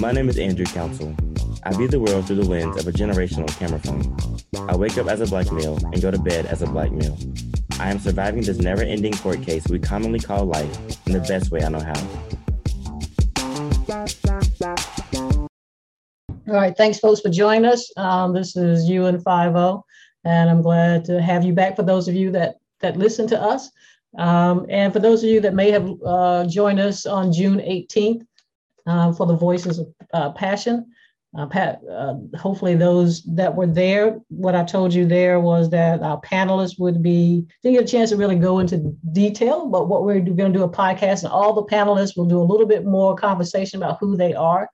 My name is Andrew Council. I view the world through the lens of a generational camera phone. I wake up as a black male and go to bed as a black male. I am surviving this never ending court case we commonly call life in the best way I know how. All right, thanks, folks, for joining us. Um, this is you UN50, and I'm glad to have you back for those of you that that listen to us. Um, and for those of you that may have uh, joined us on June 18th uh, for the Voices of uh, Passion, uh, Pat, uh, hopefully those that were there, what I told you there was that our panelists would be, didn't get a chance to really go into detail, but what we're going to do a podcast and all the panelists will do a little bit more conversation about who they are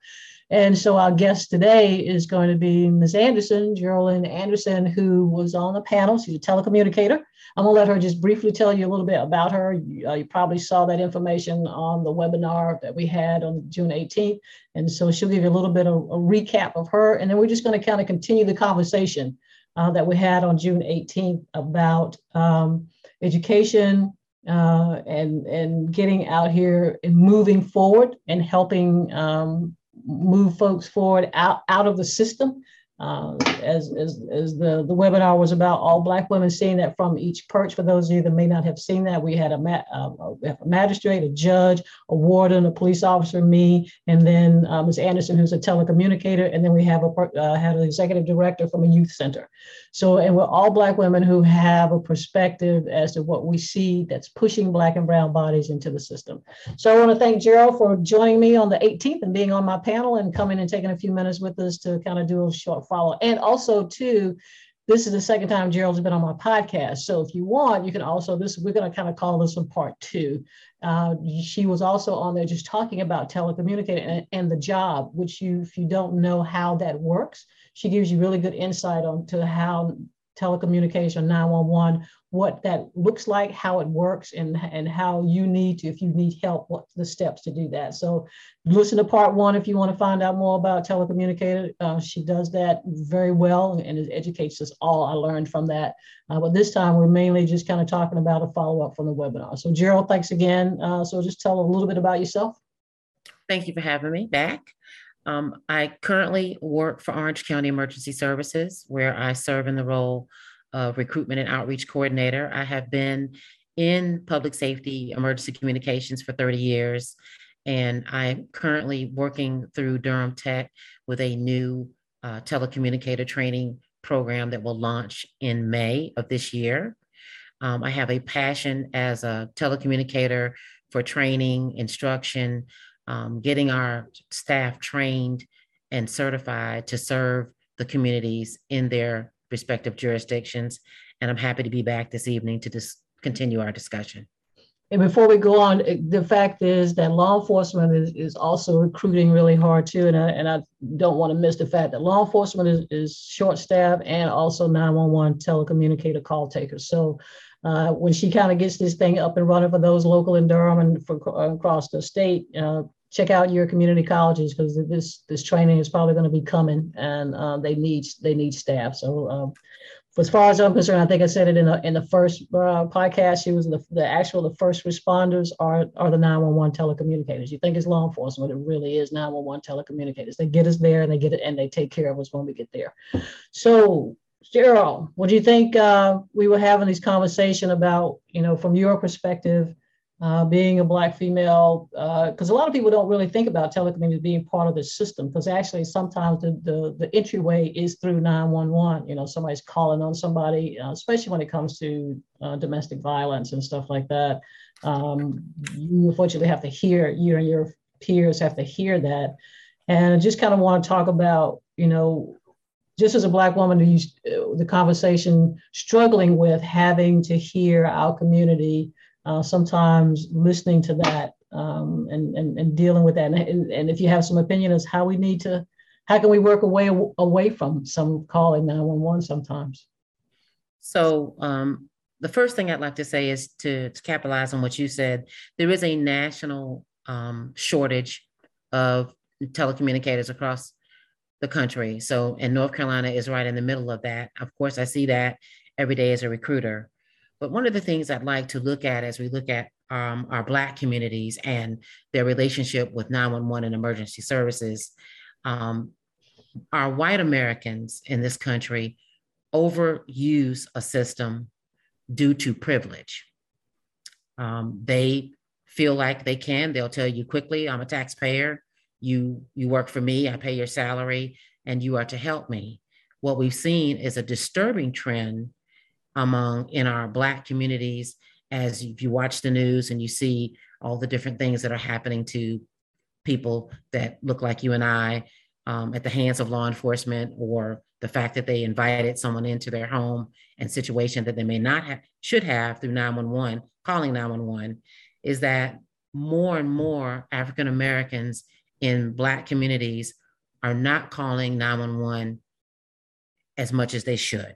and so our guest today is going to be Ms. Anderson, Geraldine Anderson, who was on the panel. She's a telecommunicator. I'm going to let her just briefly tell you a little bit about her. You, uh, you, probably saw that information on the webinar that we had on June 18th. And so she'll give you a little bit of a recap of her. And then we're just going to kind of continue the conversation uh, that we had on June 18th about um, education, uh, and and getting out here and moving forward and helping um, move folks forward out, out of the system. Uh, as, as, as the, the webinar was about all Black women seeing that from each perch. For those of you that may not have seen that, we had a, ma- uh, a magistrate, a judge, a warden, a police officer, me, and then uh, Ms. Anderson, who's a telecommunicator, and then we have a uh, had an executive director from a youth center. So, and we're all Black women who have a perspective as to what we see that's pushing Black and Brown bodies into the system. So, I want to thank Gerald for joining me on the 18th and being on my panel and coming and taking a few minutes with us to kind of do a short follow. And also, too, this is the second time Gerald's been on my podcast. So if you want, you can also this. We're going to kind of call this one part two. Uh, she was also on there just talking about telecommunicating and, and, the job, which you, if you don't know how that works, she gives you really good insight on to how telecommunication 911 what that looks like how it works and and how you need to if you need help what the steps to do that. So listen to part one if you want to find out more about telecommunicator. Uh, she does that very well and it educates us all. I learned from that. Uh, but this time we're mainly just kind of talking about a follow-up from the webinar. So gerald thanks again. Uh, so just tell a little bit about yourself. Thank you for having me back um, I currently work for Orange County Emergency Services, where I serve in the role of recruitment and outreach coordinator. I have been in public safety emergency communications for 30 years, and I'm currently working through Durham Tech with a new uh, telecommunicator training program that will launch in May of this year. Um, I have a passion as a telecommunicator for training, instruction, um, getting our staff trained and certified to serve the communities in their respective jurisdictions. And I'm happy to be back this evening to just continue our discussion. And before we go on, eh, the fact is that law enforcement is, is also recruiting really hard too. And I, and I don't want to miss the fact that law enforcement is, is short staffed and also 911 telecommunicator call takers. So uh, when she kind of gets this thing up and running for those local in Durham and for, across the state, uh, check out your community colleges because this this training is probably going to be coming and uh, they need they need staff. So um, as far as I'm concerned, I think I said it in the in the first uh, podcast. She was the, the actual the first responders are are the 911 telecommunicators. You think it's law enforcement, it really is 911 telecommunicators. They get us there and they get it and they take care of us when we get there. So Cheryl, what do you think? Uh, we were having this conversation about, you know, from your perspective, uh, being a black female, because uh, a lot of people don't really think about telecommunications being part of the system, because actually sometimes the, the, the entryway is through 911. You know, somebody's calling on somebody, uh, especially when it comes to uh, domestic violence and stuff like that. Um, you unfortunately have to hear, you and your peers have to hear that. And I just kind of want to talk about, you know, just as a black woman, uh, the conversation struggling with having to hear our community uh, sometimes listening to that um, and, and, and dealing with that. And, and if you have some opinion as how we need to, how can we work away away from some calling 911 sometimes? So um, the first thing I'd like to say is to, to capitalize on what you said. There is a national um, shortage of telecommunicators across the country. So, and North Carolina is right in the middle of that. Of course, I see that every day as a recruiter. But one of the things I'd like to look at as we look at um, our Black communities and their relationship with 911 and emergency services, um, our white Americans in this country overuse a system due to privilege. Um, they feel like they can, they'll tell you quickly, I'm a taxpayer. You you work for me. I pay your salary and you are to help me. What we've seen is a disturbing trend among in our black communities as if you watch the news and you see all the different things that are happening to people that look like you and i um, at the hands of law enforcement or the fact that they invited someone into their home and situation that they may not have should have through 911 calling 911 is that more and more african americans in Black communities are not calling 911 as much as they should.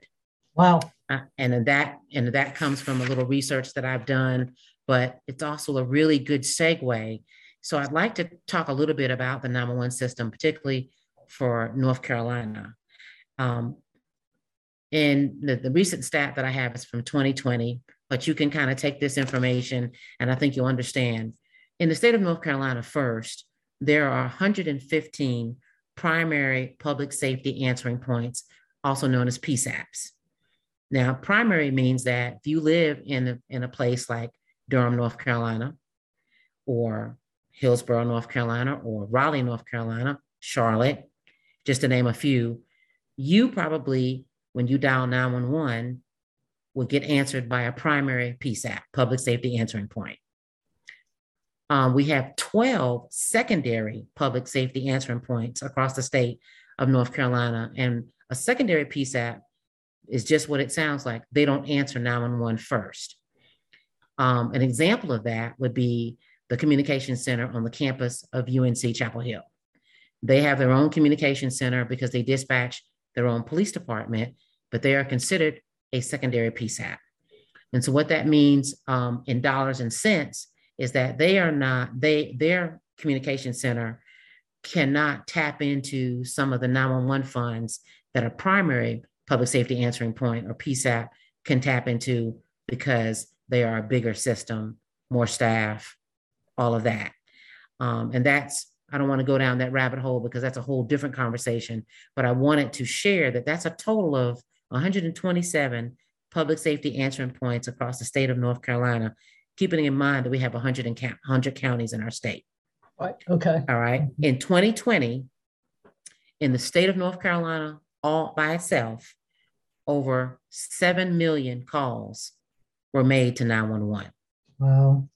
Wow. Uh, and that and that comes from a little research that I've done, but it's also a really good segue. So I'd like to talk a little bit about the 911 system, particularly for North Carolina. Um, and the, the recent stat that I have is from 2020, but you can kind of take this information and I think you'll understand. In the state of North Carolina, first, there are 115 primary public safety answering points, also known as PSAPs. Now, primary means that if you live in a, in a place like Durham, North Carolina, or Hillsborough, North Carolina, or Raleigh, North Carolina, Charlotte, just to name a few, you probably, when you dial 911, will get answered by a primary PSAP, public safety answering point. Um, we have 12 secondary public safety answering points across the state of North Carolina. And a secondary PSAP is just what it sounds like. They don't answer 911 first. Um, an example of that would be the communication center on the campus of UNC Chapel Hill. They have their own communication center because they dispatch their own police department, but they are considered a secondary PSAP. And so, what that means um, in dollars and cents is that they are not they their communication center cannot tap into some of the 911 funds that are primary public safety answering point or PSAP can tap into because they are a bigger system, more staff, all of that. Um, and that's, I don't want to go down that rabbit hole because that's a whole different conversation, but I wanted to share that that's a total of 127 public safety answering points across the state of North Carolina keeping in mind that we have 100, and 100 counties in our state. Right. Okay. All right. Mm-hmm. In 2020, in the state of North Carolina, all by itself, over 7 million calls were made to 911. Wow.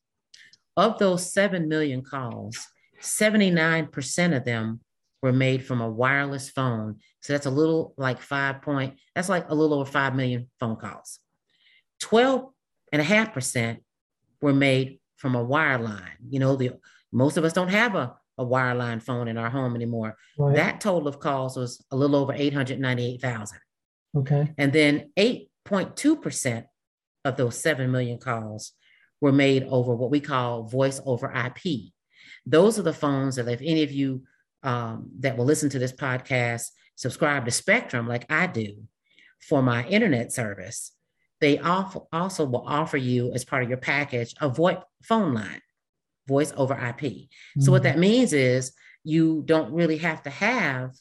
Of those 7 million calls, 79% of them were made from a wireless phone. So that's a little like five point, that's like a little over 5 million phone calls. 12 and a half percent were made from a wireline. You know, the most of us don't have a, a wireline phone in our home anymore. Right. That total of calls was a little over 898,000. Okay. And then 8.2% of those 7 million calls were made over what we call voice over IP. Those are the phones that if any of you um, that will listen to this podcast subscribe to Spectrum like I do for my internet service, they also will offer you as part of your package a VoIP phone line, voice over IP. Mm-hmm. So what mm-hmm. that means is you don't really have to have,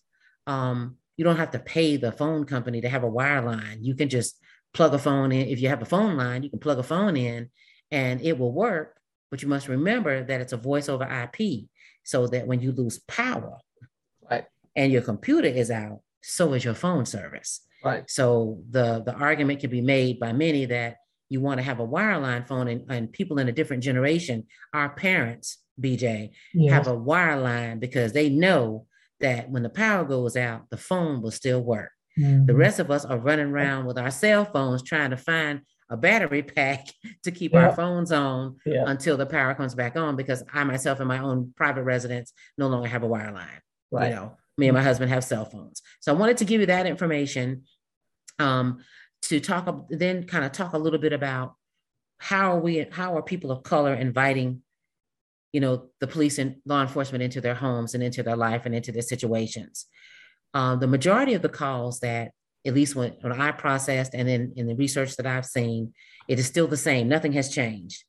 um, you don't have to pay the phone company to have a wire line. You can just plug a phone in. If you have a phone line, you can plug a phone in and it will work. But you must remember that it's a voice over IP so that when you lose power right. and your computer is out, so is your phone service. Right. So the the argument can be made by many that you want to have a wireline phone and, and people in a different generation, our parents, BJ, yes. have a wireline because they know that when the power goes out, the phone will still work. Mm-hmm. The rest of us are running around with our cell phones trying to find a battery pack to keep Yeah. our phones on Yeah. until the power comes back on because I myself in my own private residence no longer have a wireline. Right. You know, me and my husband have cell phones. So I wanted to give you that information um, to talk, then kind of talk a little bit about how are we, how are people of color inviting, you know, the police and law enforcement into their homes and into their life and into their situations. Um, the majority of the calls that, at least when, when I processed and in, in the research that I've seen, it is still the same. Nothing has changed.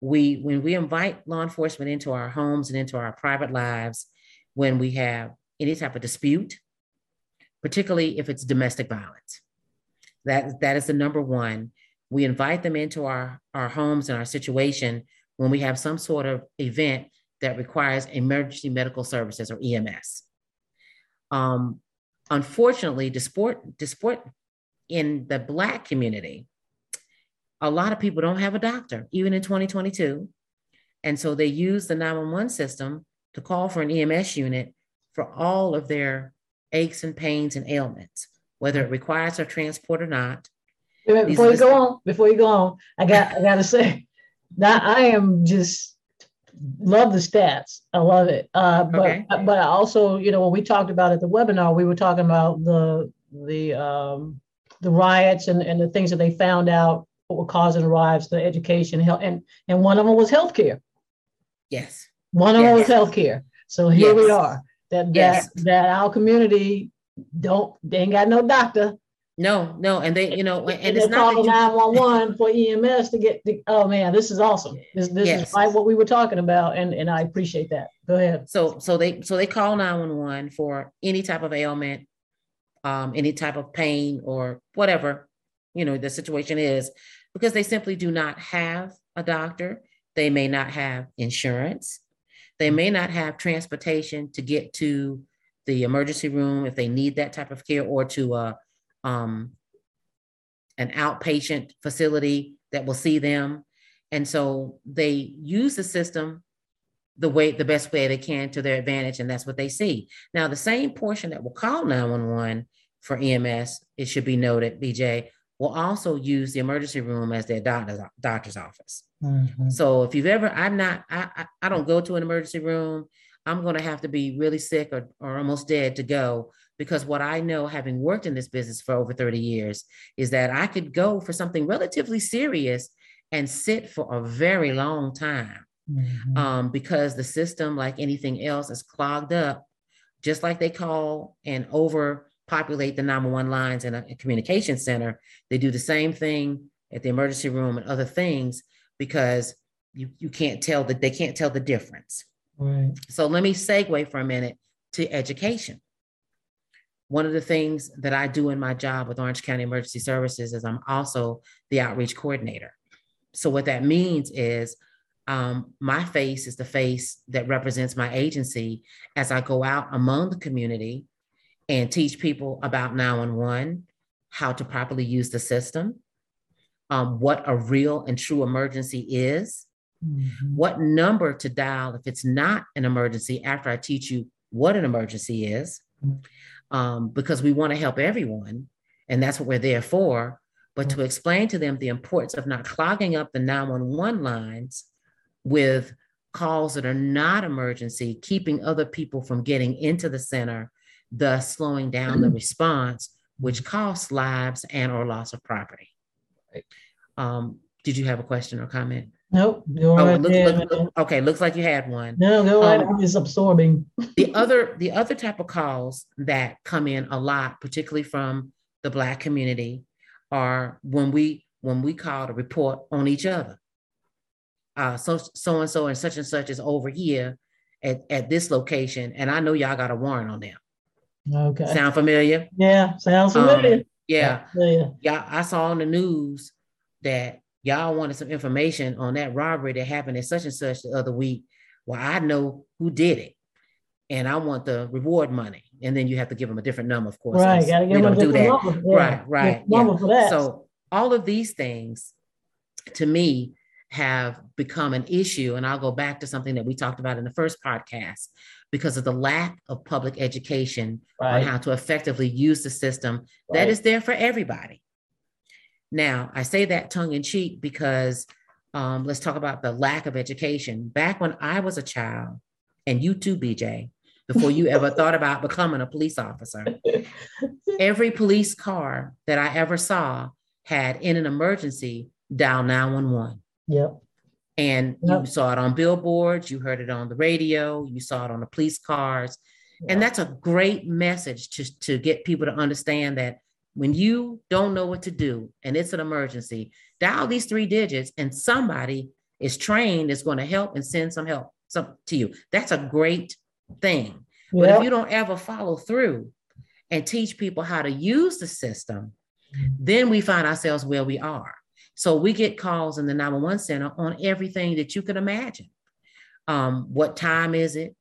We, when we invite law enforcement into our homes and into our private lives, when we have any type of dispute, particularly if it's domestic violence. That, that is the number one. We invite them into our, our homes and our situation when we have some sort of event that requires emergency medical services or EMS. Um, unfortunately, disport, disport in the Black community, a lot of people don't have a doctor, even in 2022. And so they use the 911 system to call for an EMS unit for all of their aches and pains and ailments, whether it requires a transport or not. Before you go on, before you go on, I got I gotta say that I am just love the stats. I love it. Uh, but Okay. but I also, you know, when we talked about at the webinar, we were talking about the the um, the riots and, and the things that they found out what were causing the riots, the education, health, and and one of them was healthcare. Yes. One of them was healthcare. So here we are. That that Yes. that our community don't they ain't got no doctor. No, no. And they, you know, and And it's not calling 911 for EMS to get, the oh man, this is awesome. This, this Yes. is what we were talking about. And, and I appreciate that. Go ahead. so, so they, so they call 911 for any type of ailment, um, any type of pain or whatever, you know, the situation is, because they simply do not have a doctor. They may not have insurance. They may not have transportation to get to the emergency room if they need that type of care or to a, um, an outpatient facility that will see them. And so they use the system the way, the best way they can to their advantage, and that's what they see. Now, the same portion that will call 911 for EMS, it should be noted, BJ, will also use the emergency room as their doctor's, doctor's office. So if you've ever, I'm not, I, I, I don't go to an emergency room. I'm going to have to be really sick or, or almost dead to go because what I know, having worked in this business for over 30 years, is that I could go for something relatively serious and sit for a very long time um, because the system, like anything else, is clogged up. Just like they call and overpopulate the 911 lines in a, a communication center, they do the same thing at the emergency room and other things because you, you can't tell that they can't tell the difference. Right. So let me segue for a minute to education. One of the things that I do in my job with Orange County Emergency Services is I'm also the outreach coordinator. So what that means is um, my face is the face that represents my agency as I go out among the community and teach people about 911, how to properly use the system, um, what a real and true emergency is, what number to dial if it's not an emergency after I teach you what an emergency is, um, because we want to help everyone, and that's what we're there for. But to explain to them the importance of not clogging up the 911 lines with calls that are not emergency, keeping other people from getting into the center, thus slowing down the response, which costs lives and or loss of property. Right. Um, did you have a question or comment? Nope. Go Oh, right look, there, look, look- okay, looks like you had one. No, go right. Um, I'm just absorbing. The other, the other type of calls that come in a lot, particularly from the Black community, are when we when we call to report on each other. Uh, so so and so and such and such is over here at, at this location, and I know y'all got a warrant on them. Okay. Sound familiar? yeah. Sounds Um, familiar. Yeah, Yeah. I saw on the news that y'all wanted some information on that robbery that happened at such and such the other week. Well, I know who did it, and I want the reward money. And then you have to give them a different number, of course. Right. Got to we give them a don't do that. number. Yeah. Right, right, Different Number for that. So all of these things to me have become an issue. And I'll go back to something that we talked about in the first podcast because of the lack of public education on how to effectively use the system that right. is there for everybody. Now, I say that tongue in cheek because um, let's talk about the lack of education. Back when I was a child, and you too, BJ, before you ever thought about becoming a police officer, every police car that I ever saw had in an emergency dial 911. Yep. And Yep. you saw it on billboards, you heard it on the radio, you saw it on the police cars. And that's a great message to, to get people to understand that when you don't know what to do and it's an emergency, dial these three digits and somebody is trained is going to help and send some help some, to you. That's a great thing. But if you don't ever follow through and teach people how to use the system, then we find ourselves where we are. So we get calls in the 911 center on everything that you can imagine. Um, what time is it?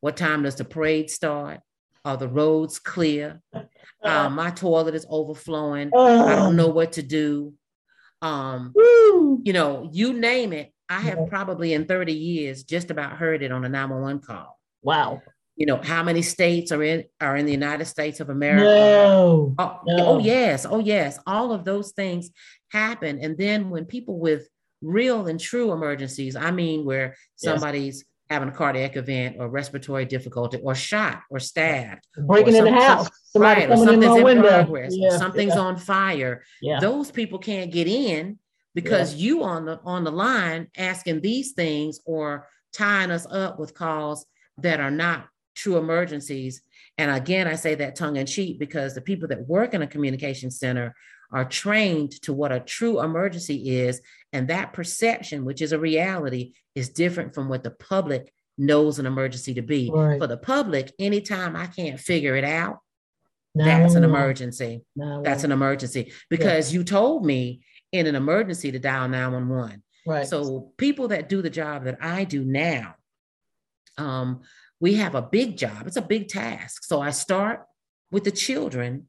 What time does the parade start? Are the roads clear? Um, my toilet is overflowing. I don't know what to do. Um, you know, you name it. I have probably in 30 years just about heard it on a 911 call. Wow. You know, how many states are in are in the United States of America? No. Oh, No. oh yes, oh yes. All of those things happen. And then when people with real and true emergencies, I mean where Yes. Having a cardiac event or respiratory difficulty or shot or stabbed, Breaking or in the house. Somebody right, or in something's my in window. progress, Yeah, something's yeah, on fire. yeah. Those people can't get in because you on the on the line asking these things or tying us up with calls that are not true emergencies. And again, I say that tongue in cheek because the people that work in a communication center are trained to what a true emergency is. And that perception, which is a reality, is different from what the public knows an emergency to be. Right. For the public, anytime I can't figure it out, that's an 911. emergency. That's an emergency because you told me in an emergency to dial 911. right. So people that do the job that I do now, um, we have a big job. It's a big task. So I start with the children,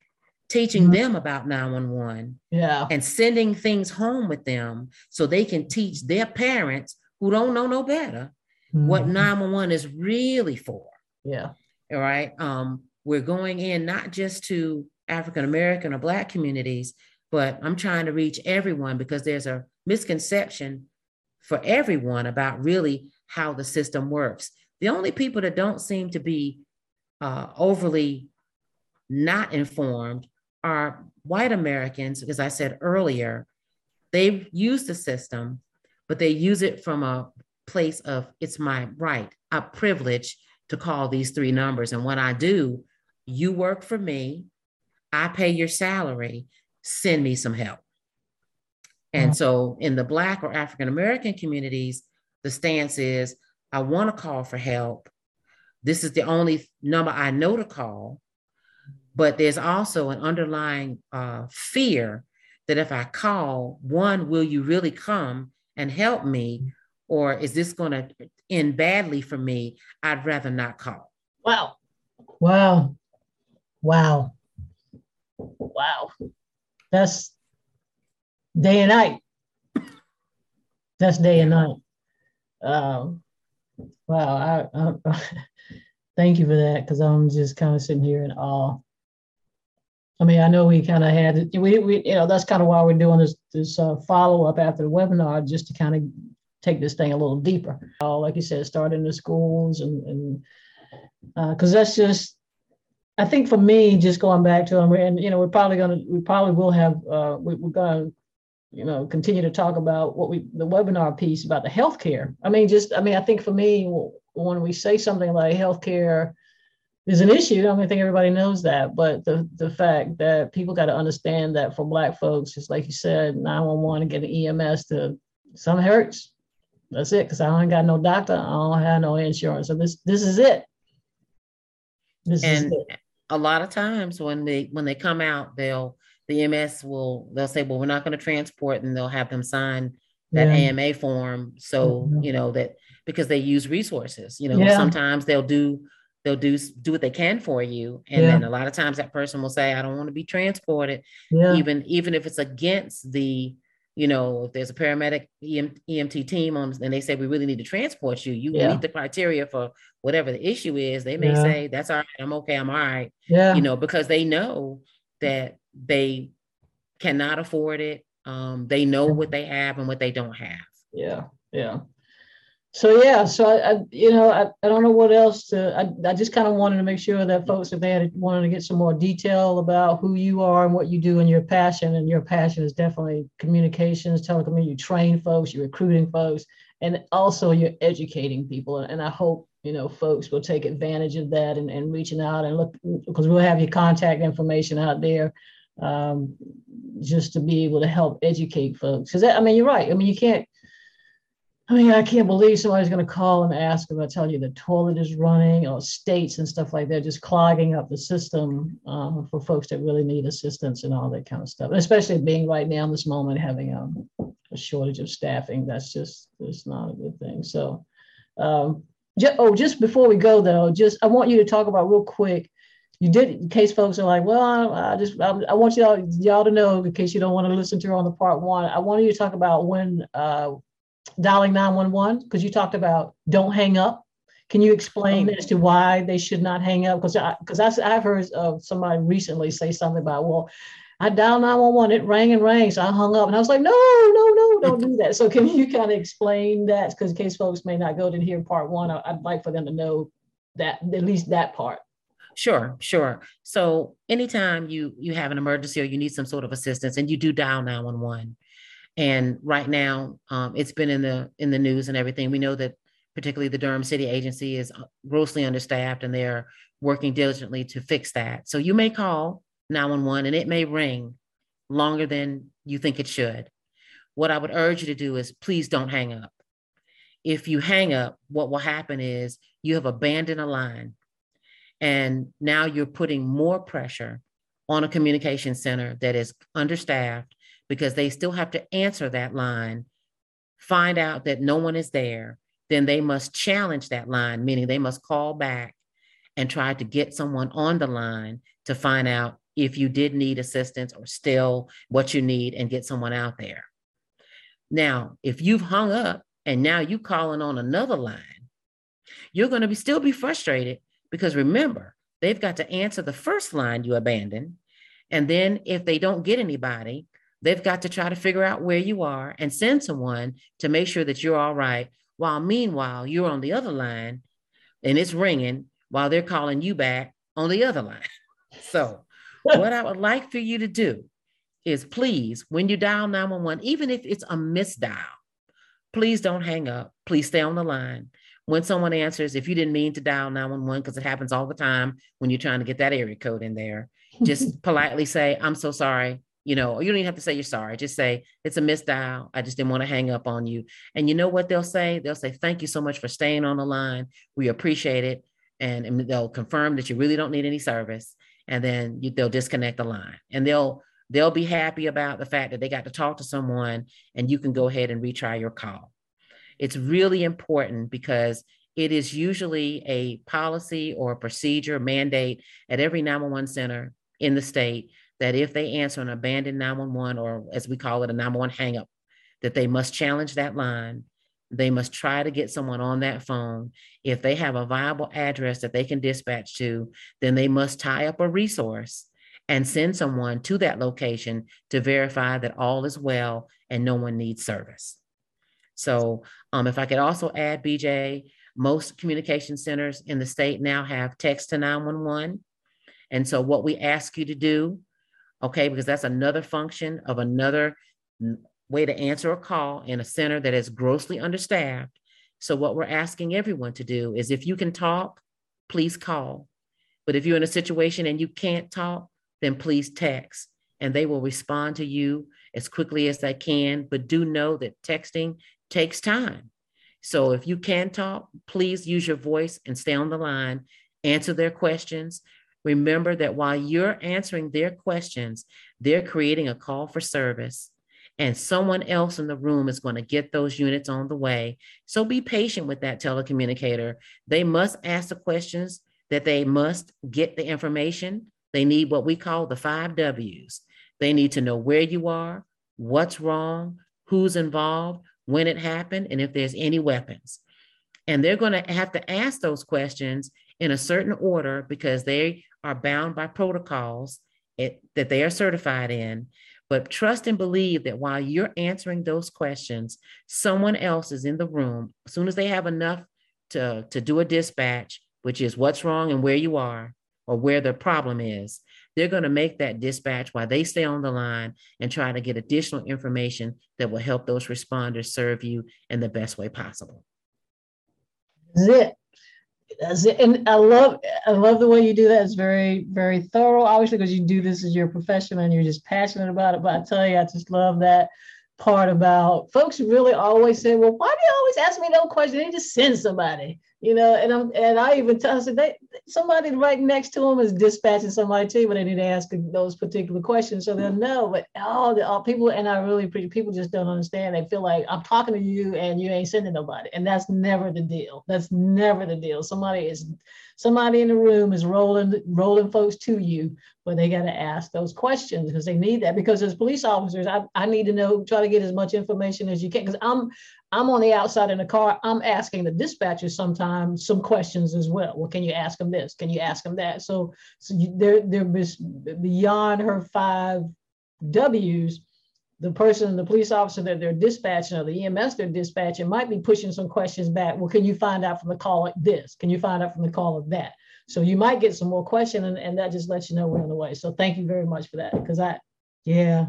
teaching Mhm. them about 911 yeah. and sending things home with them so they can teach their parents who don't know no better what Mhm. 911 is really for Yeah. all right um we're going in not just to african american or black communities but i'm trying to reach everyone because there's a misconception for everyone about really how the system works the only people that don't seem to be uh, overly not informed are white americans because i said earlier they use the system but they use it from a place of it's my right a privilege to call these three numbers. And what I do, you work for me, I pay your salary, send me some help. And Mhm. so in the Black or African American communities, the stance is I want to call for help. This is the only number I know to call. But there's also an underlying uh, fear that if I call, one, will you really come and help me? Or is this going to end badly for me? I'd rather not call. Wow. Wow. Wow. Wow. That's day and night. That's day and night. Um, wow. I, I, thank you for that because I'm just kind of sitting here in awe. I mean, I know we kind of had we, we you know that's kind of why we're doing this this uh, follow up after the webinar just to kind of take this thing a little deeper. Uh, like you said, start in the schools and and because that's just I think for me, just going back to them, and you know, we're probably gonna, we probably will have, uh, we, we're gonna, you know, continue to talk about what we, the webinar piece about the healthcare. I mean, just, I mean, I think for me, when we say something like healthcare is an issue, I mean, I think everybody knows that, but the the fact that people got to understand that for Black folks, just like you said, 911 and get an EMS to some hurts. That's it, because I don't got no doctor, I don't have no insurance, so this this is it. This is it. a lot of times when they when they come out, they'll the EMS will they'll say, well, we're not going to transport, and they'll have them sign that Yeah. AMA form. So Mhm. you know that because they use resources. You know, Yeah. sometimes they'll do they'll do do what they can for you, and Yeah. then a lot of times that person will say, I don't want to be transported, Yeah. even even if it's against the you know if there's a paramedic EM, EMT team on and they say we really need to transport you you Yeah. meet the criteria for whatever the issue is they may say that's all right i'm okay i'm all right Yeah. you know because they know that they cannot afford it Um, they know what they have and what they don't have. Yeah, yeah. So yeah, so I, I you know, I, I don't know what else to. I, I just kind of wanted to make sure that folks, if they had wanted to get some more detail about who you are and what you do and your passion, and your passion is definitely communications, telecom. You train folks, you're recruiting folks, and also you're educating people. And I hope you know folks will take advantage of that and, and reaching out and look because we'll have your contact information out there um, just to be able to help educate folks. Because I mean, you're right. I mean, you can't I mean, I can't believe somebody's going to call and ask if I tell you the toilet is running or states and stuff like that, just clogging up the system um, for folks that really need assistance and all that kind of stuff. And especially being right now in this moment having um, a shortage of staffing, that's just it's not a good thing. So, um, just, oh, just before we go though, just I want you to talk about real quick. You did in case folks are like, well, I, I just I, I, want y'all y'all to know in case you don't want to listen to her on the part one. I want you to talk about when. Uh, dialing 911? Because you talked about don't hang up. Can you explain oh. as to why they should not hang up? Because because I've heard of somebody recently say something about, well, I dialed 911, it rang and rang, so I hung up. And I was like, no, no, no, don't do that. So can you kind of explain that? Because in case folks may not go to hear part one, I'd like for them to know that at least that part. Sure, sure. So anytime you you have an emergency or you need some sort of assistance and you do dial 911, and right now, um, it's been in the in the news and everything. We know that particularly the Durham City Agency is uh, grossly understaffed, and they're working diligently to fix that. So you may call 911, and it may ring longer than you think it should. What I would urge you to do is please don't hang up. If you hang up, what will happen is you have abandoned a line, and now you're putting more pressure on a communication center that is understaffed because they still have to answer that line, find out that no one is there, then they must challenge that line, meaning they must call back and try to get someone on the line to find out if you did need assistance or still what you need and get someone out there. Now, if you've hung up and now you're calling on another line, you're going to be still be frustrated because remember, they've got to answer the first line you abandoned. And then if they don't get anybody, They've got to try to figure out where you are and send someone to make sure that you're all right. While meanwhile, you're on the other line and it's ringing while they're calling you back on the other line. So, what I would like for you to do is please, when you dial 911, even if it's a misdial, please don't hang up. Please stay on the line. When someone answers, if you didn't mean to dial 911, because it happens all the time when you're trying to get that area code in there, just politely say, I'm so sorry you know, you don't even have to say you're sorry. Just say it's a misdial. I just didn't want to hang up on you. And you know what they'll say? They'll say, thank you so much for staying on the line. We appreciate it. And, and they'll confirm that you really don't need any service. And then you, they'll disconnect the line and they'll, they'll be happy about the fact that they got to talk to someone and you can go ahead and retry your call. It's really important because it is usually a policy or a procedure mandate at every 911 center in the state that if they answer an abandoned 911 or as we call it a 911 hang up, that they must challenge that line. They must try to get someone on that phone. If they have a viable address that they can dispatch to, then they must tie up a resource and send someone to that location to verify that all is well and no one needs service. So, um, if I could also add, BJ, most communication centers in the state now have text to 911. And so, what we ask you to do okay? Because that's another function of another way to answer a call in a center that is grossly understaffed. So, what we're asking everyone to do is if you can talk, please call. But if you're in a situation and you can't talk, then please text and they will respond to you as quickly as they can. But do know that texting takes time. So, if you can talk, please use your voice and stay on the line, answer their questions, Remember that while you're answering their questions, they're creating a call for service, and someone else in the room is going to get those units on the way. So be patient with that telecommunicator. They must ask the questions that they must get the information. They need what we call the five W's. They need to know where you are, what's wrong, who's involved, when it happened, and if there's any weapons. And they're going to have to ask those questions in a certain order because they are bound by protocols it, that they are certified in. But trust and believe that while you're answering those questions, someone else is in the room. As soon as they have enough to, to do a dispatch, which is what's wrong and where you are or where the problem is, they're going to make that dispatch while they stay on the line and try to get additional information that will help those responders serve you in the best way possible. It. And I love I love the way you do that. It's very, very thorough, obviously, because you do this as your profession and you're just passionate about it. But I tell you, I just love that part about folks really always say, Well, why do you always ask me no question? They just send somebody you know, and I'm and I even tell them they somebody right next to them is dispatching somebody too, but they need to ask those particular questions so they'll know. But all the all people and I really people just don't understand. They feel like I'm talking to you and you ain't sending nobody, and that's never the deal. That's never the deal. Somebody is somebody in the room is rolling rolling folks to you, but they got to ask those questions because they need that. Because as police officers, I, I need to know try to get as much information as you can because I'm I'm on the outside in the car. I'm asking the dispatcher sometimes some questions as well. Well, can you ask them this? Can you ask them that? So, so you, they're they're beyond her five W's. The person, the police officer that they're dispatching or the EMS they're dispatching might be pushing some questions back. Well, can you find out from the call like this? Can you find out from the call of that? So you might get some more question and, and that just lets you know we're on the way. So thank you very much for that. Because I, yeah,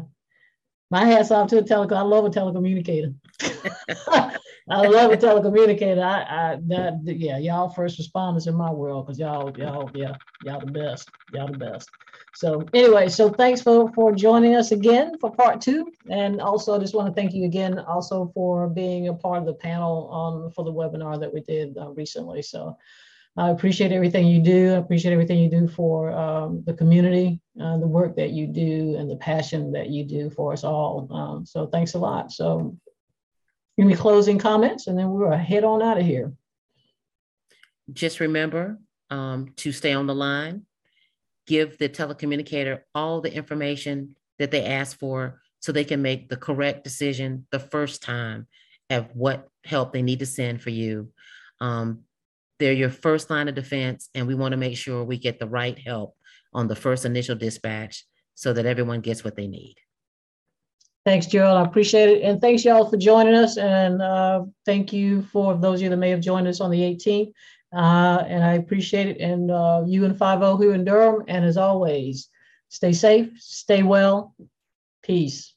my hat's off to a telecom. I love a telecommunicator. I love a telecommunicator. I, I that yeah, y'all first responders in my world because y'all y'all yeah y'all the best. Y'all the best. So anyway, so thanks for for joining us again for part two, and also I just want to thank you again also for being a part of the panel on for the webinar that we did uh, recently. So I appreciate everything you do. I appreciate everything you do for um, the community, uh, the work that you do, and the passion that you do for us all. Um, so thanks a lot. So any closing comments, and then we're head on out of here. Just remember um, to stay on the line. Give the telecommunicator all the information that they ask for so they can make the correct decision the first time of what help they need to send for you. Um, they're your first line of defense, and we want to make sure we get the right help on the first initial dispatch so that everyone gets what they need. Thanks, Gerald. I appreciate it. And thanks, y'all, for joining us. And uh, thank you for those of you that may have joined us on the 18th. Uh, and I appreciate it. And uh, you and 5 here in Durham. And as always, stay safe, stay well. Peace.